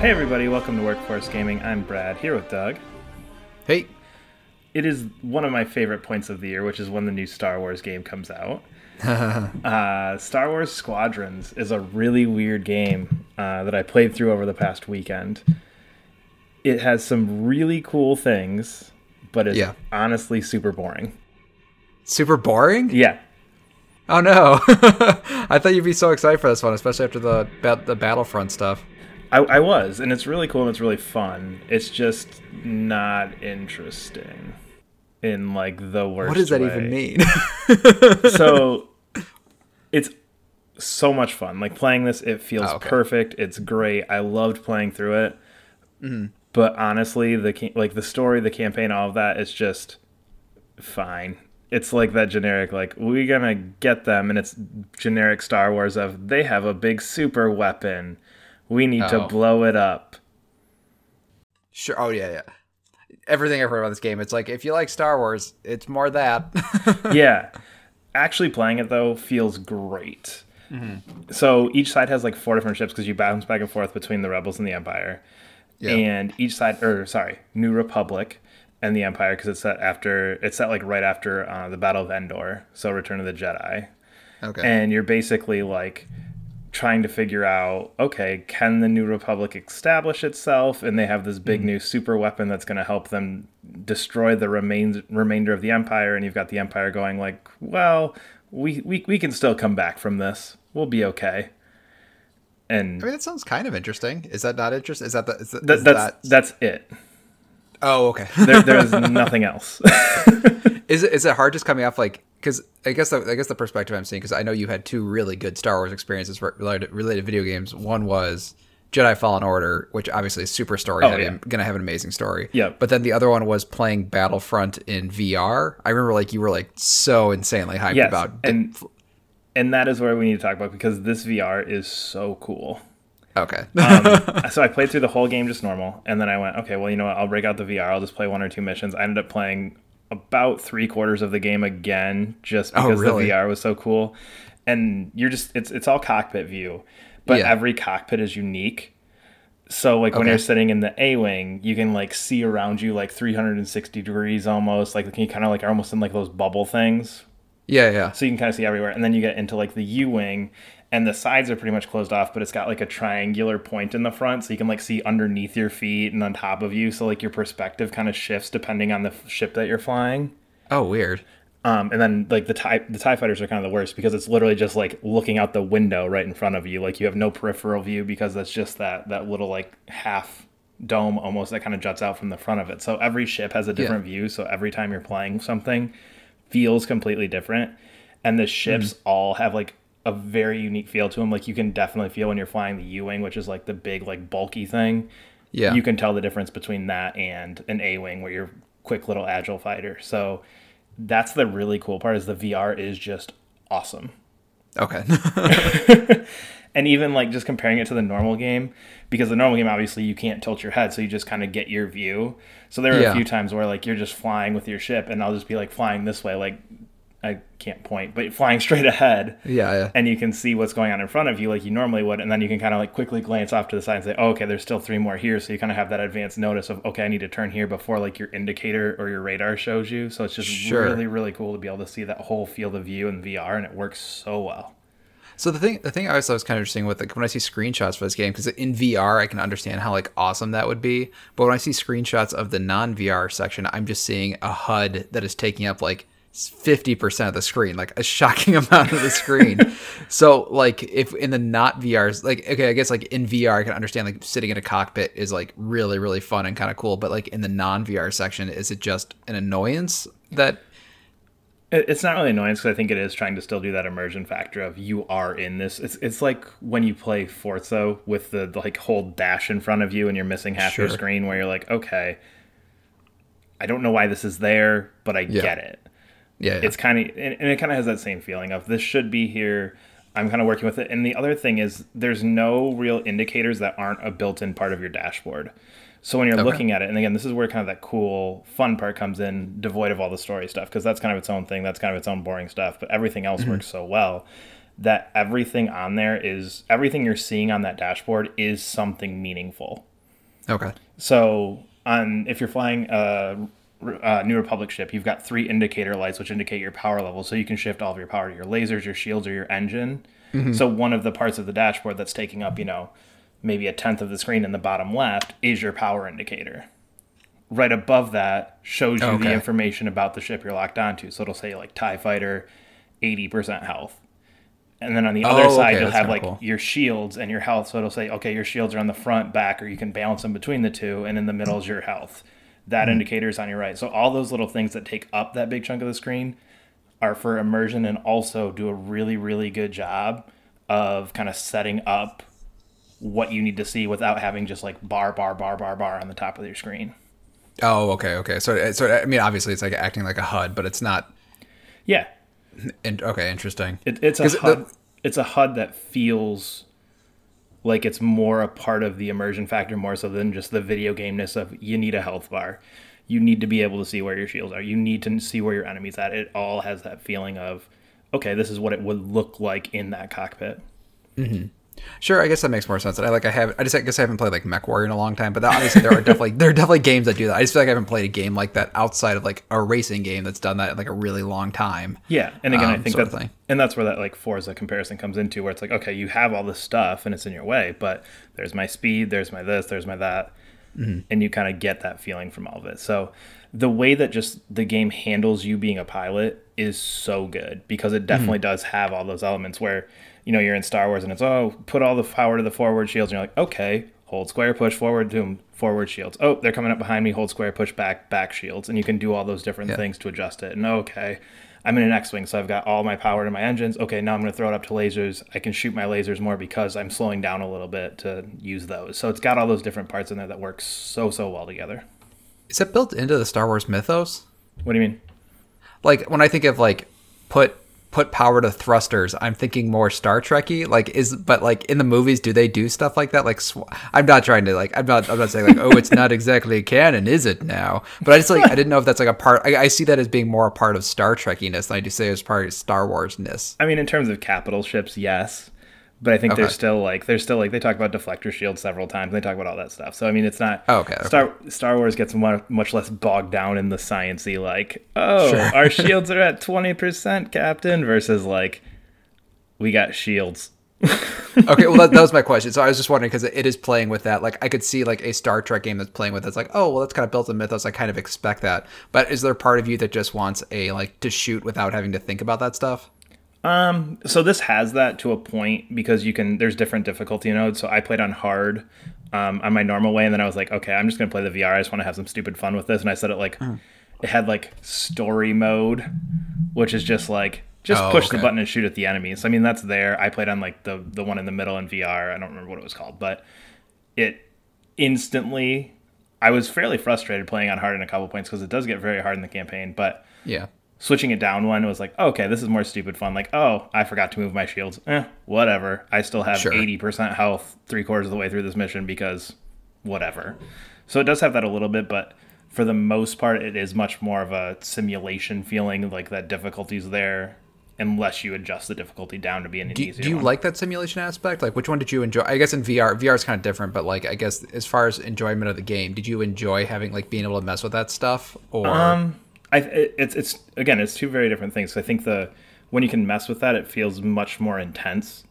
Hey everybody, welcome to Workforce Gaming. I'm Brad, here with Doug. Hey, It is one of my favorite points of the year, which is when the new Star Wars game comes out. uh, Star Wars Squadrons is a really weird game uh, that I played through over the past weekend. It has some really cool things, but it's Yeah. honestly super boring. super boring? Yeah, Oh no! I thought you'd be so excited for this one, especially after the the Battlefront stuff. I, I was, and it's really cool and it's really fun. It's just not interesting in like the worst. What does that way. even mean? so it's so much fun. Like playing this, it feels Oh, okay. perfect. It's great. I loved playing through it. Mm-hmm. But honestly, the like the story, the campaign, all of that is just fine. It's like that generic, like we're gonna get them, and it's generic Star Wars of they have a big super weapon. We need to Oh. blow it up. sure. Oh yeah, yeah. Everything I've heard about this game, it's like if you like Star Wars, it's more that. yeah. Actually playing it though feels great. So each side has like four different ships because you bounce back and forth between the rebels and the empire. Yeah. And each side, or sorry, New Republic and the Empire because it's set after it's set like right after uh, the Battle of Endor, so Return of the Jedi. okay. And you're basically like trying to figure out, okay, can the New Republic establish itself? And they have this big mm-hmm. new super weapon that's going to help them destroy the remains remainder of the Empire. And you've got the Empire going like, well, we we we can still come back from this. We'll be okay. And I mean, that sounds kind of interesting. Is that not interesting? Is that the? Is that, that, is that's that- that's it. Oh, okay. There, there's nothing else. is it is it hard just coming off like? Because I guess the, I guess the perspective I'm seeing because I know you had two really good Star Wars experiences related, related video games. One was Jedi Fallen Order, which obviously is super story Oh, heavy, yeah. gonna have an amazing story. Yep. But then the other one was playing Battlefront in VR. I remember like you were like so insanely hyped Yes, about. and and that is where we need to talk about because this VR is so cool. okay. Um, so I played through the whole game just normal, and then I went, okay, well, you know what? I'll break out the VR. I'll just play one or two missions. I ended up playing about three quarters of the game again, just Oh, because really? the VR was so cool. And you're just it's it's all cockpit view, but Yeah. every cockpit is unique. So like when you're sitting in the A wing, you can like see around you like 360 degrees almost. Like you kind of like are almost in like those bubble things yeah, yeah. so you can kind of see everywhere and then you get into like the u wing and the sides are pretty much closed off but it's got like a triangular point in the front so you can like see underneath your feet and on top of you so like your perspective kind of shifts depending on the ship that you're flying. Oh, weird. um, and then like the tie the tie fighters are kind of the worst because it's literally just like looking out the window right in front of you like you have no peripheral view because that's just that that little like half dome almost that kind of juts out from the front of it. So every ship has a different view so every time you're playing something feels completely different. And the ships all have like a very unique feel to them like you can definitely feel when you're flying the u-wing which is like the big like bulky thing Yeah. you can tell the difference between that and an A-wing where you're quick little agile fighter. So that's the really cool part is the VR is just awesome. Okay. And even like just comparing it to the normal game, because the normal game obviously you can't tilt your head, so you just kind of get your view. So there are Yeah. a few times where like you're just flying with your ship, and I'll just be like flying this way, like I can't point, but flying straight ahead. yeah, yeah. and you can see what's going on in front of you like you normally would and then you can kind of like quickly glance off to the side and say oh, okay there's still three more here so you kind of have that advanced notice of okay i need to turn here before like your indicator or your radar shows you so it's just Sure. really really cool to be able to see that whole field of view in vr and it works so well So the thing, the thing I always thought was kind of interesting with like when I see screenshots for this game, because in VR I can understand how like awesome that would be, but when I see screenshots of the non VR section, I'm just seeing a HUD that is taking up like fifty percent of the screen, like a shocking amount of the screen. so like if in the not VRs, like okay, I guess like in VR I can understand like sitting in a cockpit is like really really fun and kind of cool, but like in the non VR section, is it just an annoyance that? It's not really annoyance because I think it is trying to still do that immersion factor of you are in this. It's it's like when you play Forza with the, the like whole dash in front of you and you're missing half your screen where you're like, okay, I don't know why this is there, but I get it. Yeah, yeah. It's kind of and, and it kind of has that same feeling of this should be here. I'm kind of working with it. And the other thing is there's no real indicators that aren't a built-in part of your dashboard. So when you're Okay. looking at it, and again, this is where kind of that cool, fun part comes in, devoid of all the story stuff, because that's kind of its own thing. That's kind of its own boring stuff. But everything else mm-hmm. works so well. that everything on there is everything you're seeing on that dashboard is something meaningful. Okay. So on if you're flying a, a New Republic ship, you've got three indicator lights which indicate your power level, so you can shift all of your power to your lasers, your shields, or your engine. Mm-hmm. So one of the parts of the dashboard that's taking up, you know, maybe a tenth of the screen in the bottom left is your power indicator. Right above that shows you the information about the ship you're locked onto. So it'll say like TIE fighter, eighty percent health. And then on the other Oh, side, okay, you'll that's have like cool. your shields and your health. So it'll say, okay, your shields are on the front, back, or you can balance them between the two, and in the middle is your health. That Hmm. indicator is on your right. So all those little things that take up that big chunk of the screen are for immersion and also do a really, really good job of kind of setting up what you need to see without having just like bar, bar, bar, bar, bar on the top of your screen. Oh, okay, okay. So, so I mean, obviously, it's like acting like a HUD, but it's not. Yeah, In, okay, interesting. It, it's a 'Cause the- HUD. it's a HUD that feels like it's more a part of the immersion factor more so than just the video gameness of you need a health bar. You need to be able to see where your shields are. You need to see where your enemies at. It all has that feeling of okay, this is what it would look like in that cockpit. Mm-hmm. Sure, I guess that makes more sense. I like I have I just I guess I haven't played like MechWarrior in a long time, but that, obviously there are definitely there are definitely games that do that. I just feel like I haven't played a game like that outside of like a racing game that's done that in like a really long time. Yeah, and again, I Um, think sort that, and that's where that like Forza comparison comes into, where it's like, okay, you have all this stuff and it's in your way, but there's my speed, there's my this, there's my that, Mm-hmm. and you kind of get that feeling from all of it. So the way that just the game handles you being a pilot is so good because it definitely Mm-hmm. does have all those elements where you know you're in Star Wars and it's oh put all the power to the forward shields, and you're like, okay, hold square, push forward, doom, forward shields. Oh, they're coming up behind me, hold square, push back, back shields, and you can do all those different Yeah. things to adjust it. And okay, I'm in an X-wing, so I've got all my power to my engines. Okay, now I'm going to throw it up to lasers. I can shoot my lasers more because I'm slowing down a little bit to use those. So it's got all those different parts in there that work so so well together. Is it built into the Star Wars mythos? What do you mean? Like when I think of like put put power to thrusters, I'm thinking more Star Trekky. Like is but like in the movies, do they do stuff like that? Like sw- I'm not trying to like I'm not I'm not saying like oh it's not exactly canon, is it now? But I just like I didn't know if that's like a part. I, I see that as being more a part of Star Trekkiness than I do say as part of Star Warsness. I mean, in terms of capital ships, yes. But I think Okay. there's still like there's still like they talk about deflector shields several times. They talk about all that stuff. So I mean, it's not. Oh, okay, okay. Star Star Wars gets much, much less bogged down in the sciency like oh Sure. our shields are at twenty percent, Captain, versus like we got shields. okay, well that, that was my question. So I was just wondering because it is playing with that. Like I could see like a Star Trek game that's playing with it. It's like oh well that's kind of built in mythos. I kind of expect that. But is there part of you that just wants a like to shoot without having to think about that stuff? Um, so this has that to a point because you can. There's different difficulty modes. So I played on hard, um, on my normal way, and then I was like, okay, I'm just gonna play the VR. I just want to have some stupid fun with this, and I set it like, it had like story mode, which is just like just Oh, push the button and shoot at the enemies. I mean, that's there. I played on like the the one in the middle in VR. I don't remember what it was called, but it instantly. I was fairly frustrated playing on hard in a couple points because it does get very hard in the campaign, but Yeah. Switching it down one was like, oh, okay, this is more stupid fun. Like, oh, I forgot to move my shields. Eh, whatever. I still have Sure. 80% health three quarters of the way through this mission because whatever. So it does have that a little bit, but for the most part, it is much more of a simulation feeling. Like that difficulty's there unless you adjust the difficulty down to be an Do, easier do you one. like that simulation aspect? Like which one did you enjoy? I guess in VR, VR is kind of different, but like I guess as far as enjoyment of the game, did you enjoy having like being able to mess with that stuff? Or Um, I it's it's again, it's two very different things. I think the when you can mess with that, it feels much more intense.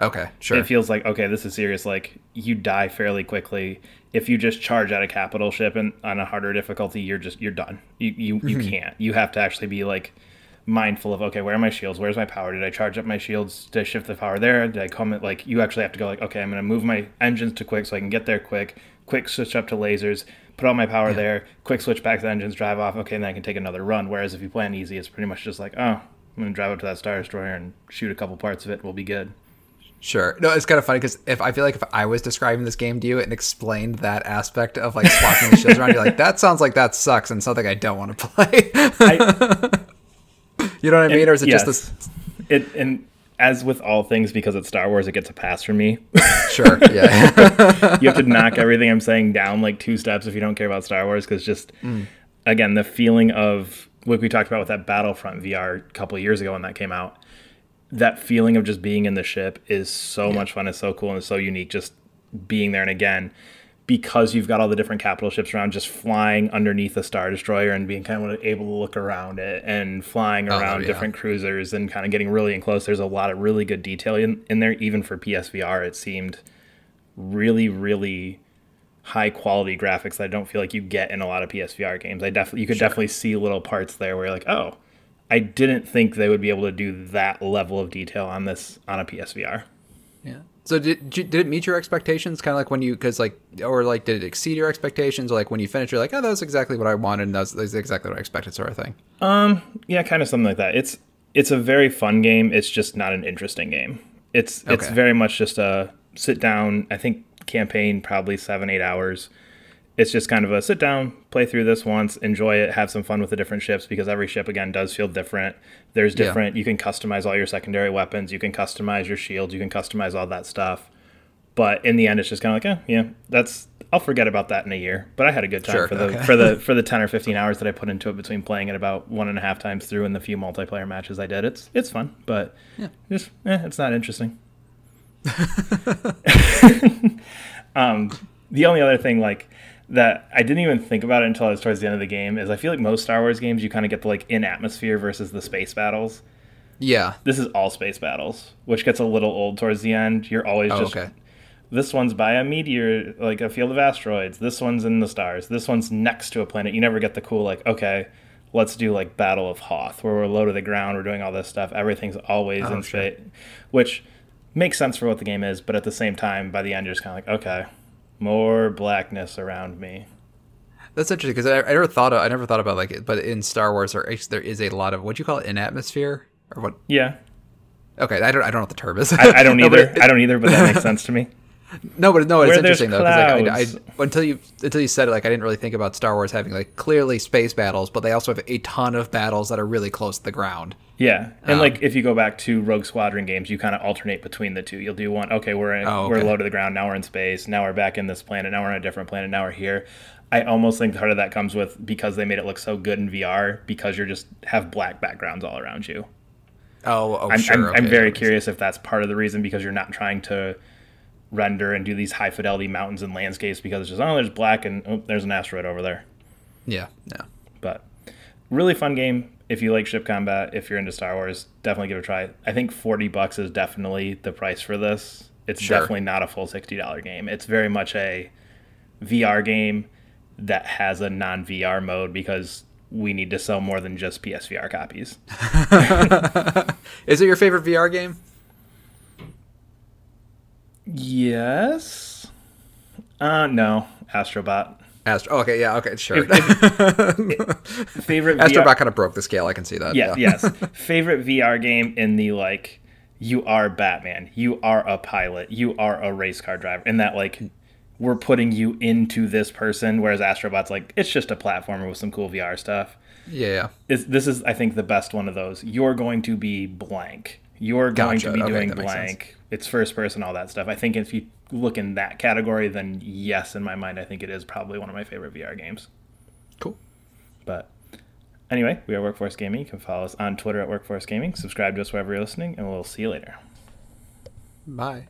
okay, sure. It feels like okay, this is serious. Like you die fairly quickly. If you just charge at a capital ship and on a harder difficulty, you're just you're done. You you, you mm-hmm. can't. You have to actually be like mindful of okay, where are my shields? Where's my power? Did I charge up my shields? Did I shift the power there? Did I come at like you actually have to go like okay, I'm gonna move my engines to quick so I can get there quick. Quick switch up to lasers. Put all my power there. Quick switch back to the engines. Drive off. Okay, and then I can take another run. Whereas if you play on easy, it's pretty much just like oh, I'm gonna drive up to that star destroyer and shoot a couple parts of it. We'll be good. Sure. No, it's kind of funny because if I feel like if I was describing this game to you and explained that aspect of like swapping the shields around, you're like, that sounds like that sucks and something I don't want to play. I, you know what I mean? Or is it yes. just this? It and as with all things, because it's Star Wars, it gets a pass from me. Sure. Yeah. you have to knock everything I'm saying down like two steps if you don't care about Star Wars, because just mm. again the feeling of what we talked about with that Battlefront VR a couple years ago when that came out. that feeling of just being in the ship is so yeah. much fun. It's so cool and it's so unique. Just being there and again, because you've got all the different capital ships around, just flying underneath a star destroyer and being kind of able to look around it and flying oh, around oh, yeah. different cruisers and kind of getting really in close. There's a lot of really good detail in, in there, even for PSVR. It seemed really, really high quality graphics that I don't feel like you get in a lot of PSVR games. I definitely you could sure. definitely see little parts there where you're like, oh, I didn't think they would be able to do that level of detail on this on a PSVR. Yeah. So did did it meet your expectations? Kind of like when you because like or like did it exceed your expectations? Or like when you finish, you're like, oh, that was exactly what I wanted, and that's, that's exactly what I expected, sort of thing. Um. Yeah, kind of something like that. It's it's a very fun game. It's just not an interesting game. It's it's very much just a sit down. I think campaign probably seven eight hours. It's just kind of a sit down, play through this once, enjoy it, have some fun with the different ships because every ship again does feel different. There's different. Yeah. You can customize all your secondary weapons. You can customize your shields. You can customize all that stuff. But in the end, it's just kind of like, eh, yeah, that's. I'll forget about that in a year. But I had a good time sure, for the okay. for the for the ten or fifteen hours that I put into it between playing it about one and a half times through and the few multiplayer matches I did. It's it's fun, but yeah. just eh, it's not interesting. um, the only other thing, like that I didn't even think about it until I was towards the end of the game, is I feel like most Star Wars games you kind of get the like in atmosphere versus the space battles. Yeah, this is all space battles, which gets a little old towards the end. You're always oh, just okay. this one's by a meteor, like a field of asteroids. This one's in the stars. This one's next to a planet. You never get the cool like okay let's do like Battle of Hoth, where we're low to the ground, we're doing all this stuff. Everything's always oh, in sure. space, which makes sense for what the game is, but at the same time, by the end, you're just kind of like, okay, more blackness around me. That's interesting because I, I, never thought of, I never thought about like it, but in Star Wars there there is a lot of what do you call it in atmosphere or what? Yeah. Okay, I don't I don't know what the term is. I, I don't either. I don't either, but that makes sense to me. No, but no, it's Where interesting though because like, I, I, until you until you said it, like I didn't really think about Star Wars having like clearly space battles, but they also have a ton of battles that are really close to the ground. Yeah, and um, like if you go back to Rogue Squadron games, you kind of alternate between the two. You'll do one, okay, we're in, oh, okay. we're low to the ground, now we're in space, now we're back in this planet, now we're on a different planet, now we're here. I almost think part of that comes with because they made it look so good in VR because you're just have black backgrounds all around you. Oh, oh I'm, sure. I'm, okay. I'm very curious if that's part of the reason because you're not trying to render and do these high fidelity mountains and landscapes because it's just oh there's black and oh, there's an asteroid over there. Yeah, yeah. But really fun game if you like ship combat. If you're into Star Wars, definitely give it a try. I think forty bucks is definitely the price for this. It's sure. definitely not a full sixty dollar game. It's very much a VR game that has a non VR mode because we need to sell more than just PSVR copies. is it your favorite VR game? Yes. Uh, no, Astrobot. Astro. Oh, okay, yeah, okay, sure. If, if, favorite Astrobot VR... kind of broke the scale. I can see that. Yeah, yeah. yes. Favorite VR game in the like, you are Batman, you are a pilot, you are a race car driver, and that like, we're putting you into this person. Whereas Astrobot's like, it's just a platformer with some cool VR stuff. Yeah. It's, this is, I think, the best one of those. You're going to be blank. You're going gotcha. to be okay, doing blank it's first person, all that stuff. I think if you look in that category, then yes, in my mind, I think it is probably one of my favorite VR games. Cool. But anyway, we are Workforce Gaming. You can follow us on Twitter at Workforce Gaming. Subscribe to us wherever you're listening, and we'll see you later. Bye.